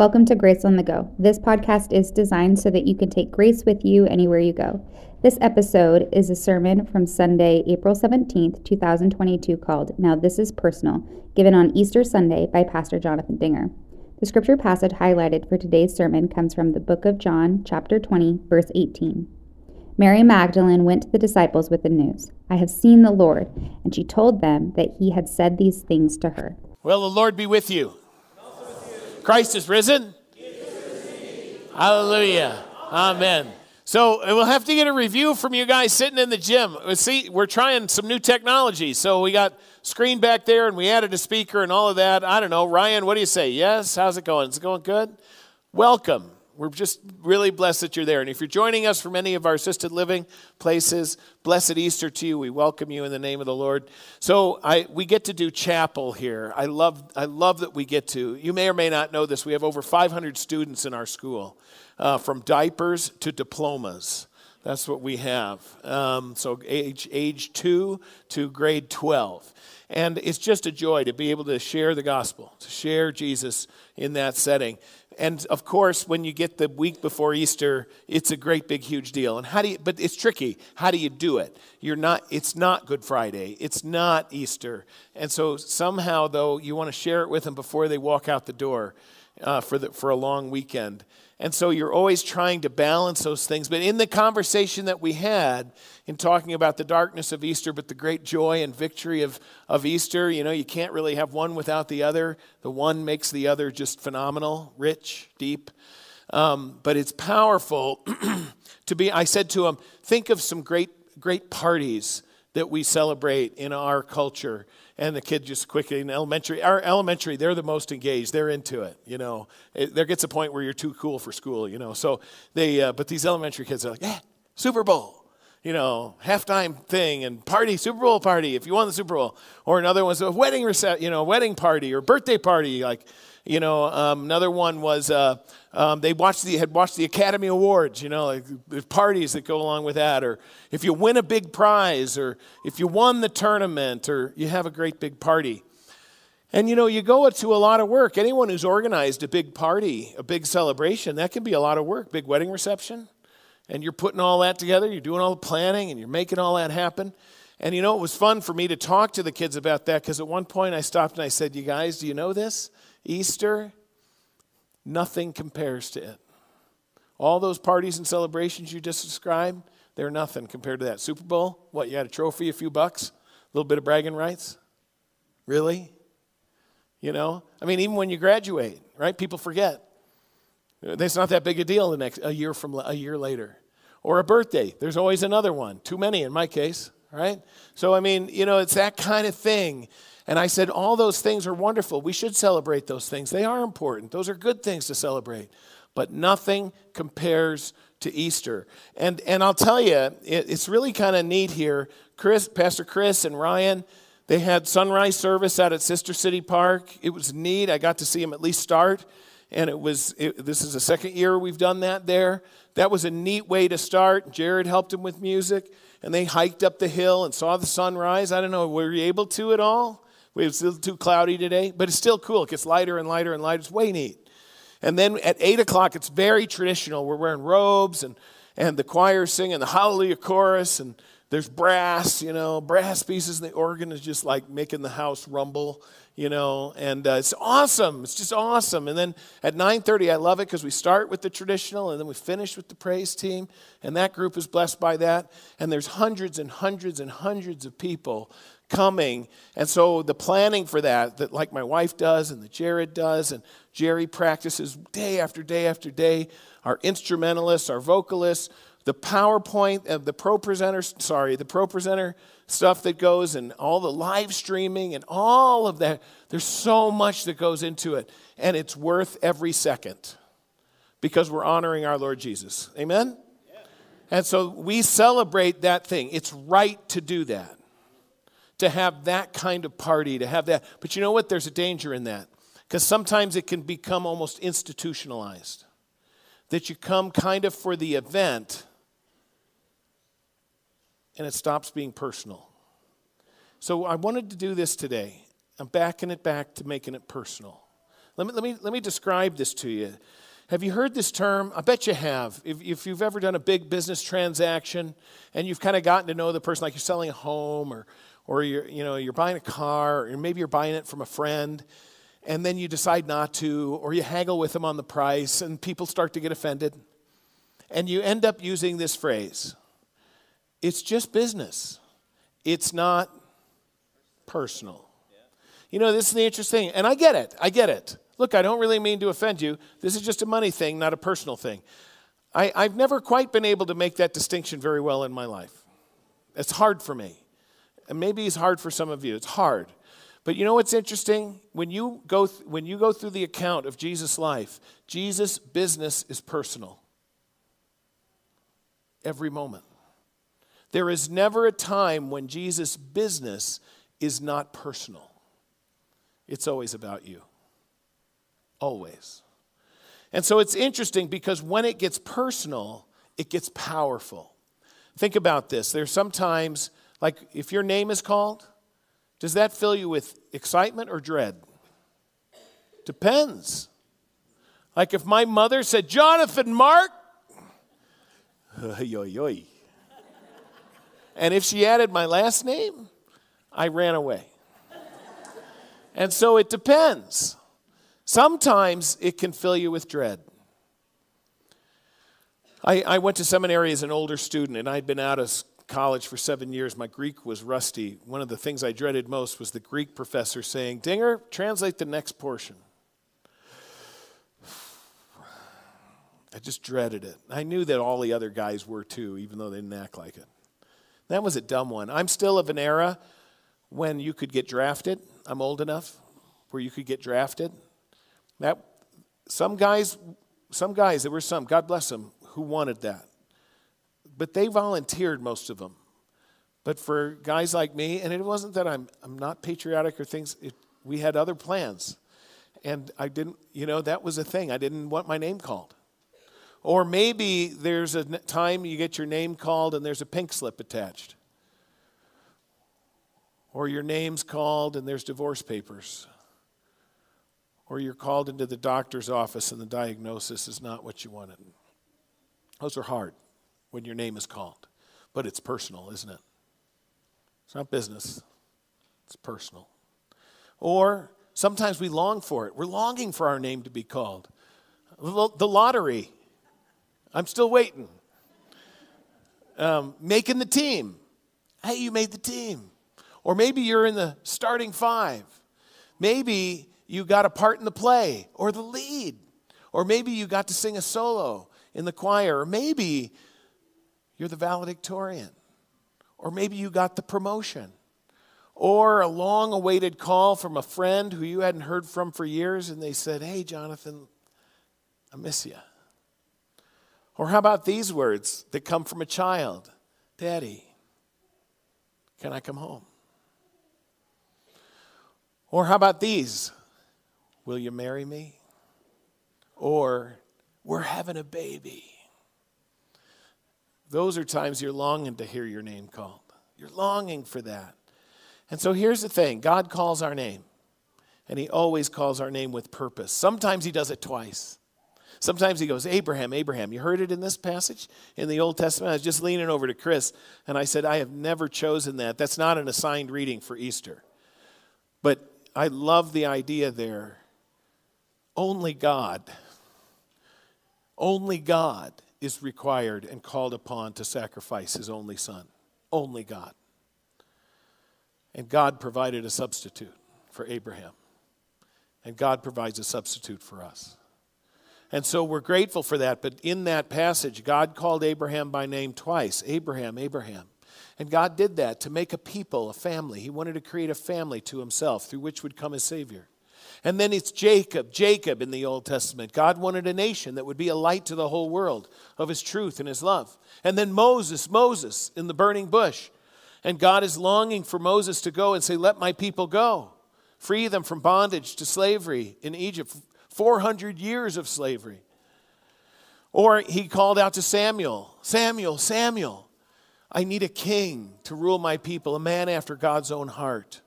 Welcome to Grace on the Go. This podcast is designed so that you can take grace with you anywhere you go. This episode is a sermon from Sunday, April 17th, 2022, called Now This is Personal, given on Easter Sunday by Pastor Jonathan Dinger. The scripture passage highlighted for today's sermon comes from the book of John, chapter 20, verse 18. Mary Magdalene went to the disciples with the news I have seen the Lord, and she told them that he had said these things to her. Well, the Lord be with you. Christ is risen. Hallelujah. Amen. So we'll have to get a review from you guys sitting in the gym. Uh, see, we're trying some new technology. So we got screen back there and we added a speaker and all of that. I don't know. Ryan, what do you say? Yes? How's it going? Is it going good? Welcome. We're just really blessed that you're there. And if you're joining us from any of our assisted living places, blessed Easter to you. We welcome you in the name of the Lord. So I, we get to do chapel here. I love, I love that we get to. You may or may not know this. We have over 500 students in our school, uh, from diapers to diplomas. That's what we have. Um, so age, age two to grade 12. And it's just a joy to be able to share the gospel, to share Jesus in that setting. And of course, when you get the week before Easter, it's a great big huge deal. And how do you but it's tricky. How do you do it? You're not it's not Good Friday. It's not Easter. And so somehow though you want to share it with them before they walk out the door uh, for the for a long weekend. And so you're always trying to balance those things. But in the conversation that we had in talking about the darkness of Easter, but the great joy and victory of, of Easter, you know, you can't really have one without the other. The one makes the other just phenomenal, rich, deep. Um, but it's powerful to be, I said to him, think of some great, great parties that we celebrate in our culture and the kid just quickly in elementary our elementary they're the most engaged they're into it you know it, there gets a point where you're too cool for school you know so they uh, but these elementary kids are like yeah super bowl you know, halftime thing and party, Super Bowl party if you won the Super Bowl. Or another was a wedding reception, you know, wedding party or birthday party. Like, you know, um, another one was uh, um, they watched the, had watched the Academy Awards, you know, like there's parties that go along with that. Or if you win a big prize or if you won the tournament or you have a great big party. And you know, you go to a lot of work. Anyone who's organized a big party, a big celebration, that can be a lot of work. Big wedding reception and you're putting all that together, you're doing all the planning, and you're making all that happen. And you know, it was fun for me to talk to the kids about that because at one point I stopped and I said, You guys, do you know this? Easter, nothing compares to it. All those parties and celebrations you just described, they're nothing compared to that. Super Bowl, what, you had a trophy, a few bucks, a little bit of bragging rights? Really? You know? I mean, even when you graduate, right? People forget. It's not that big a deal the next a year from a year later. Or a birthday. There's always another one. Too many in my case, right? So I mean, you know, it's that kind of thing. And I said all those things are wonderful. We should celebrate those things. They are important. Those are good things to celebrate. But nothing compares to Easter. And and I'll tell you, it, it's really kind of neat here. Chris, Pastor Chris and Ryan, they had sunrise service out at Sister City Park. It was neat. I got to see them at least start and it was it, this is the second year we've done that there that was a neat way to start jared helped him with music and they hiked up the hill and saw the sunrise i don't know were you able to at all it was a little too cloudy today but it's still cool. It gets lighter and lighter and lighter. It's way neat. And then at 8 o'clock it's very traditional. We're wearing robes and and the choir singing the hallelujah chorus and there's brass you know brass pieces and the organ is just like making the house rumble you know and uh, it's awesome. It's just awesome. And then at 9.30 i love it because we start with the traditional and then we finish with the praise team and that group is blessed by that. And there's hundreds and hundreds and hundreds of people coming and so the planning for that that like my wife does and that jared does and jerry practices day after day after day our instrumentalists our vocalists the PowerPoint of the pro presenter, sorry, the pro presenter stuff that goes and all the live streaming and all of that. There's so much that goes into it, and it's worth every second because we're honoring our Lord Jesus. Amen? Yeah. And so we celebrate that thing. It's right to do that, to have that kind of party, to have that. But you know what? There's a danger in that because sometimes it can become almost institutionalized. That you come kind of for the event and it stops being personal. So I wanted to do this today. I'm backing it back to making it personal. Let me, let me, let me describe this to you. Have you heard this term? I bet you have. If, if you've ever done a big business transaction and you've kind of gotten to know the person, like you're selling a home or, or you're, you know, you're buying a car, or maybe you're buying it from a friend, and then you decide not to, or you haggle with them on the price, and people start to get offended. And you end up using this phrase it's just business, it's not personal. You know, this is the interesting thing, and I get it, I get it. Look, I don't really mean to offend you. This is just a money thing, not a personal thing. I, I've never quite been able to make that distinction very well in my life. It's hard for me. And maybe it's hard for some of you. It's hard. But you know what's interesting? When you go, th- when you go through the account of Jesus' life, Jesus' business is personal. Every moment. There is never a time when Jesus' business is not personal. It's always about you. Always. And so it's interesting because when it gets personal, it gets powerful. Think about this. There's sometimes, like if your name is called, does that fill you with excitement or dread? Depends. Like if my mother said, Jonathan Mark, and if she added my last name, I ran away. And so it depends. Sometimes it can fill you with dread. I, I went to seminary as an older student, and I'd been out of college for seven years. My Greek was rusty. One of the things I dreaded most was the Greek professor saying, Dinger, translate the next portion. I just dreaded it. I knew that all the other guys were too, even though they didn't act like it. That was a dumb one. I'm still of an era when you could get drafted. I'm old enough where you could get drafted. That some guys, some guys, there were some, God bless them, who wanted that. But they volunteered, most of them. But for guys like me, and it wasn't that I'm, I'm not patriotic or things, it, we had other plans. And I didn't, you know, that was a thing. I didn't want my name called. Or maybe there's a time you get your name called and there's a pink slip attached. Or your name's called and there's divorce papers or you're called into the doctor's office and the diagnosis is not what you wanted. Those are hard when your name is called, but it's personal, isn't it? It's not business, it's personal. Or sometimes we long for it. We're longing for our name to be called. The lottery, I'm still waiting. Um, making the team. Hey, you made the team. Or maybe you're in the starting five. Maybe you got a part in the play or the lead. Or maybe you got to sing a solo in the choir. Or maybe you're the valedictorian. Or maybe you got the promotion. Or a long awaited call from a friend who you hadn't heard from for years and they said, Hey, Jonathan, I miss you. Or how about these words that come from a child Daddy, can I come home? Or how about these Will you marry me? Or, We're having a baby. Those are times you're longing to hear your name called. You're longing for that. And so here's the thing God calls our name, and He always calls our name with purpose. Sometimes He does it twice. Sometimes He goes, Abraham, Abraham. You heard it in this passage in the Old Testament? I was just leaning over to Chris, and I said, I have never chosen that. That's not an assigned reading for Easter. But I love the idea there only God, only God is required and called upon to sacrifice his only son. Only God. And God provided a substitute for Abraham. And God provides a substitute for us. And so we're grateful for that. But in that passage, God called Abraham by name twice Abraham, Abraham. And God did that to make a people, a family. He wanted to create a family to himself through which would come a Savior. And then it's Jacob, Jacob in the Old Testament. God wanted a nation that would be a light to the whole world of his truth and his love. And then Moses, Moses in the burning bush. And God is longing for Moses to go and say, Let my people go. Free them from bondage to slavery in Egypt. 400 years of slavery. Or he called out to Samuel Samuel, Samuel, I need a king to rule my people, a man after God's own heart.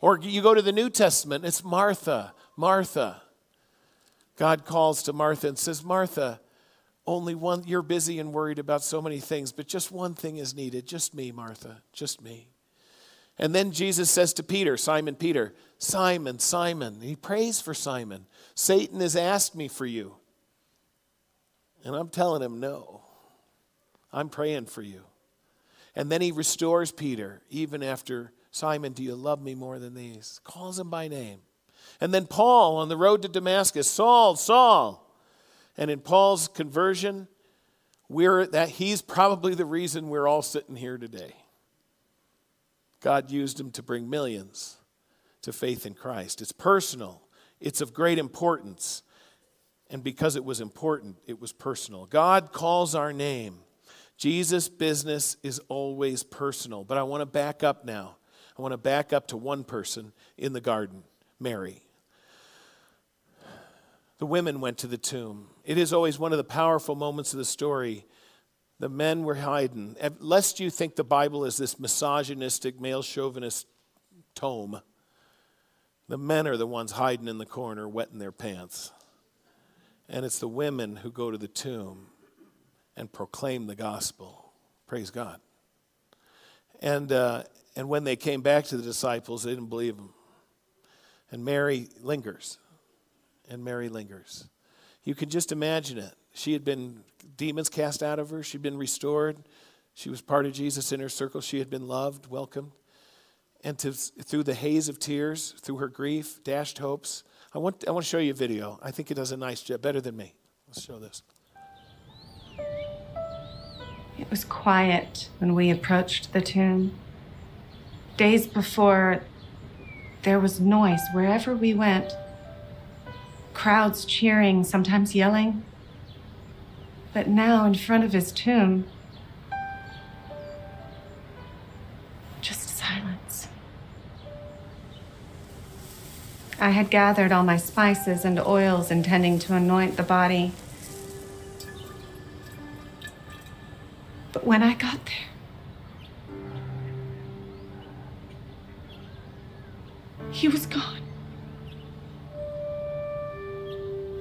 Or you go to the New Testament, it's Martha, Martha. God calls to Martha and says, Martha, only one, you're busy and worried about so many things, but just one thing is needed. Just me, Martha, just me. And then Jesus says to Peter, Simon Peter, Simon, Simon. He prays for Simon. Satan has asked me for you. And I'm telling him, no. I'm praying for you. And then he restores Peter, even after, Simon, do you love me more than these? Calls him by name. And then Paul on the road to Damascus, Saul, Saul. And in Paul's conversion, we're that he's probably the reason we're all sitting here today. God used him to bring millions to faith in Christ. It's personal, it's of great importance. And because it was important, it was personal. God calls our name. Jesus' business is always personal. But I want to back up now. I want to back up to one person in the garden Mary. The women went to the tomb. It is always one of the powerful moments of the story. The men were hiding. Lest you think the Bible is this misogynistic, male chauvinist tome, the men are the ones hiding in the corner, wetting their pants. And it's the women who go to the tomb and proclaim the gospel. Praise God. And, uh, and when they came back to the disciples, they didn't believe them. And Mary lingers and Mary lingers. You can just imagine it. She had been, demons cast out of her, she'd been restored. She was part of Jesus' inner circle. She had been loved, welcomed. And to, through the haze of tears, through her grief, dashed hopes. I want, I want to show you a video. I think it does a nice job, better than me. Let's show this. It was quiet when we approached the tomb. Days before, there was noise wherever we went crowds cheering, sometimes yelling. But now, in front of his tomb, just silence. I had gathered all my spices and oils intending to anoint the body. But when I got there, he was gone.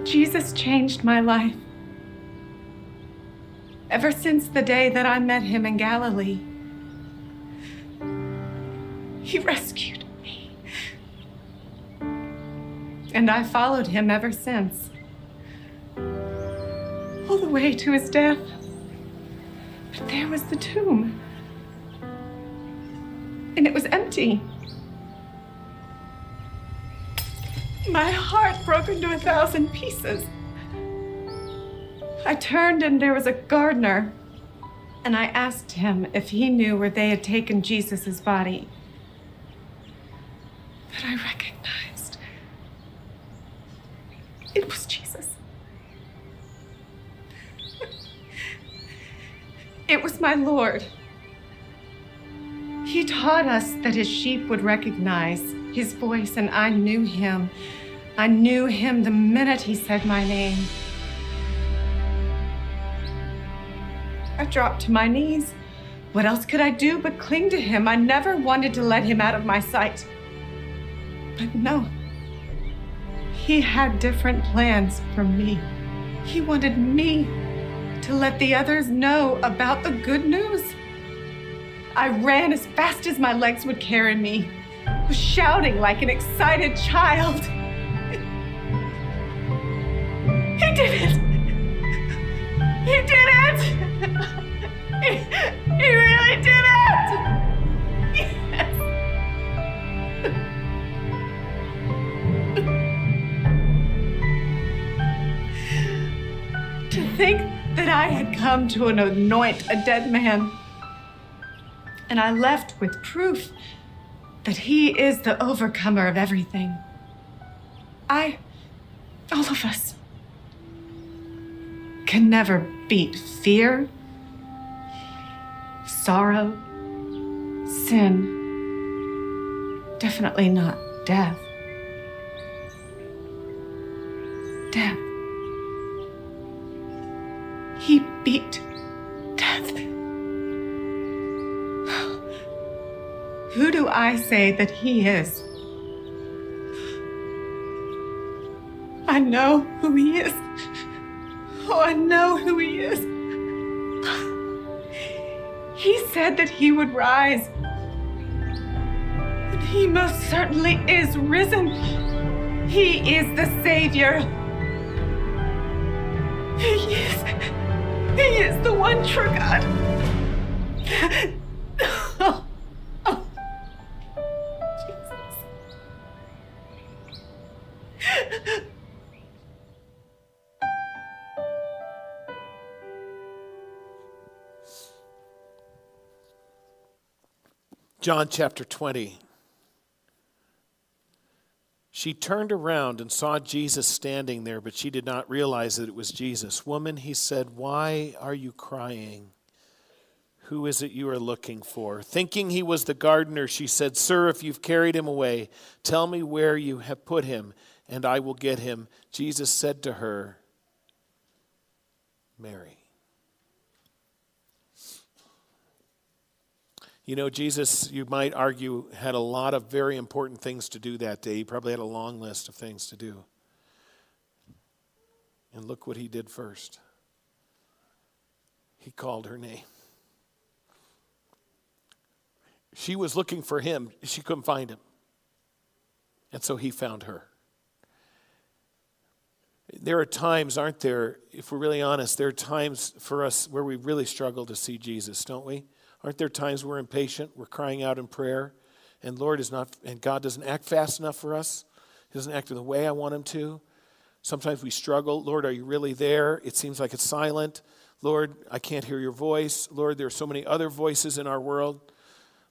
Jesus changed my life. Ever since the day that I met him in Galilee, he rescued me. And I followed him ever since, all the way to his death. But there was the tomb, and it was empty. My heart broke into a thousand pieces. I turned and there was a gardener, and I asked him if he knew where they had taken Jesus' body. But I recognized it was Jesus. It was my Lord. Taught us that his sheep would recognize his voice, and I knew him I knew him the minute he said my name. I dropped to my knees. What else could I do but cling to him? I never wanted to let him out of my sight. But no, he had different plans for me. He wanted me to let the others know about the good news. I ran as fast as my legs would carry me, was shouting like an excited child. He did it! He did it! He, he really did it! Yes! to think that I had come to anoint a dead man. And I left with proof that he is the overcomer of everything. I, all of us, can never beat fear, sorrow, sin, definitely not death. Death. He beat I say that he is? I know who he is. Oh, I know who he is. He said that he would rise. And he most certainly is risen. He is the Savior. He is. He is the one true God. John chapter 20. She turned around and saw Jesus standing there, but she did not realize that it was Jesus. Woman, he said, Why are you crying? Who is it you are looking for? Thinking he was the gardener, she said, Sir, if you've carried him away, tell me where you have put him, and I will get him. Jesus said to her, Mary. You know, Jesus, you might argue, had a lot of very important things to do that day. He probably had a long list of things to do. And look what he did first. He called her name. She was looking for him, she couldn't find him. And so he found her. There are times, aren't there, if we're really honest, there are times for us where we really struggle to see Jesus, don't we? Aren't there times we're impatient, we're crying out in prayer, and Lord is not, and God doesn't act fast enough for us? He doesn't act in the way I want him to. Sometimes we struggle. Lord, are you really there? It seems like it's silent. Lord, I can't hear your voice. Lord, there are so many other voices in our world.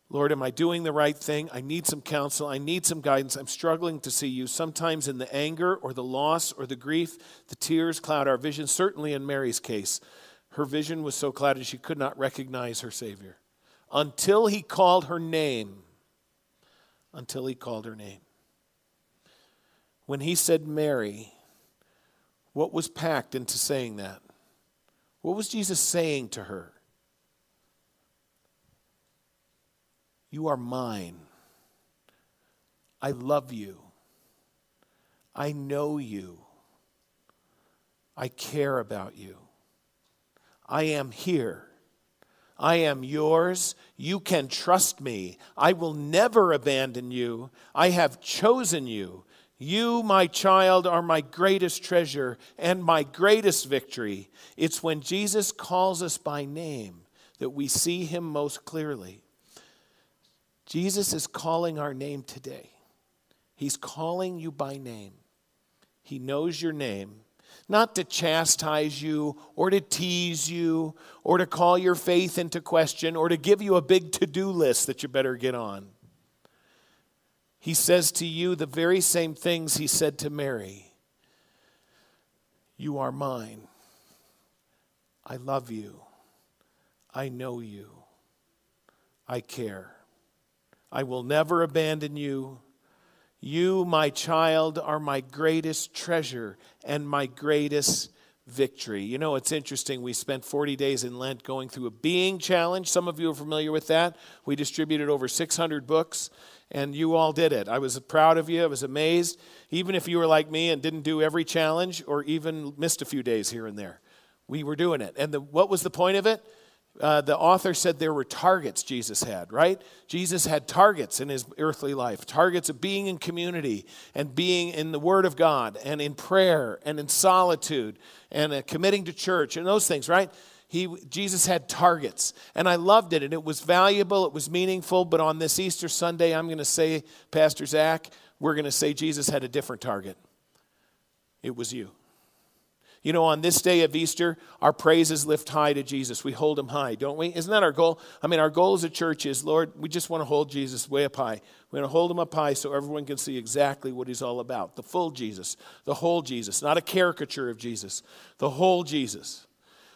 Lord, am I doing the right thing? I need some counsel. I need some guidance. I'm struggling to see you. Sometimes in the anger or the loss or the grief, the tears cloud our vision, certainly in Mary's case. Her vision was so clouded she could not recognize her Savior until he called her name. Until he called her name. When he said Mary, what was packed into saying that? What was Jesus saying to her? You are mine. I love you. I know you. I care about you. I am here. I am yours. You can trust me. I will never abandon you. I have chosen you. You, my child, are my greatest treasure and my greatest victory. It's when Jesus calls us by name that we see him most clearly. Jesus is calling our name today. He's calling you by name. He knows your name not to chastise you or to tease you or to call your faith into question or to give you a big to do list that you better get on. He says to you the very same things he said to Mary You are mine. I love you. I know you. I care. I will never abandon you. You, my child, are my greatest treasure and my greatest victory. You know, it's interesting. We spent 40 days in Lent going through a being challenge. Some of you are familiar with that. We distributed over 600 books, and you all did it. I was proud of you. I was amazed. Even if you were like me and didn't do every challenge or even missed a few days here and there, we were doing it. And the, what was the point of it? Uh, the author said there were targets Jesus had, right? Jesus had targets in his earthly life targets of being in community and being in the Word of God and in prayer and in solitude and uh, committing to church and those things, right? He, Jesus had targets, and I loved it, and it was valuable, it was meaningful. But on this Easter Sunday, I'm going to say, Pastor Zach, we're going to say Jesus had a different target. It was you. You know, on this day of Easter, our praises lift high to Jesus. We hold him high, don't we? Isn't that our goal? I mean, our goal as a church is, Lord, we just want to hold Jesus way up high. We want to hold him up high so everyone can see exactly what he's all about the full Jesus, the whole Jesus, not a caricature of Jesus, the whole Jesus.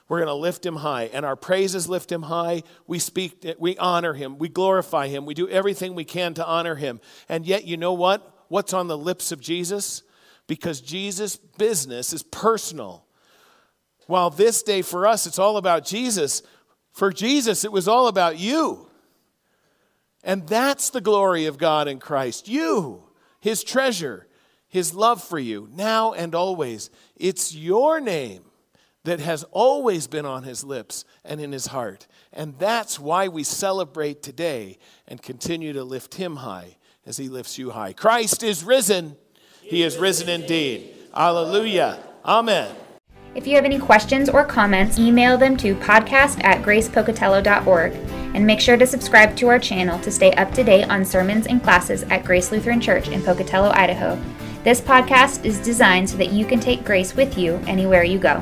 We're going to lift him high, and our praises lift him high. We speak, we honor him, we glorify him, we do everything we can to honor him. And yet, you know what? What's on the lips of Jesus? Because Jesus' business is personal. While this day for us, it's all about Jesus, for Jesus, it was all about you. And that's the glory of God in Christ. You, his treasure. his love for you now and always. It's your name that has always been on his lips and in his heart. And that's why we celebrate today and continue to lift him high as he lifts you high. Christ is risen. He is risen indeed. Hallelujah. Amen. If you have any questions or comments, email them to podcast at gracepocatello.org. And make sure to subscribe to our channel to stay up to date on sermons and classes at Grace Lutheran Church in Pocatello, Idaho. This podcast is designed so that you can take grace with you anywhere you go.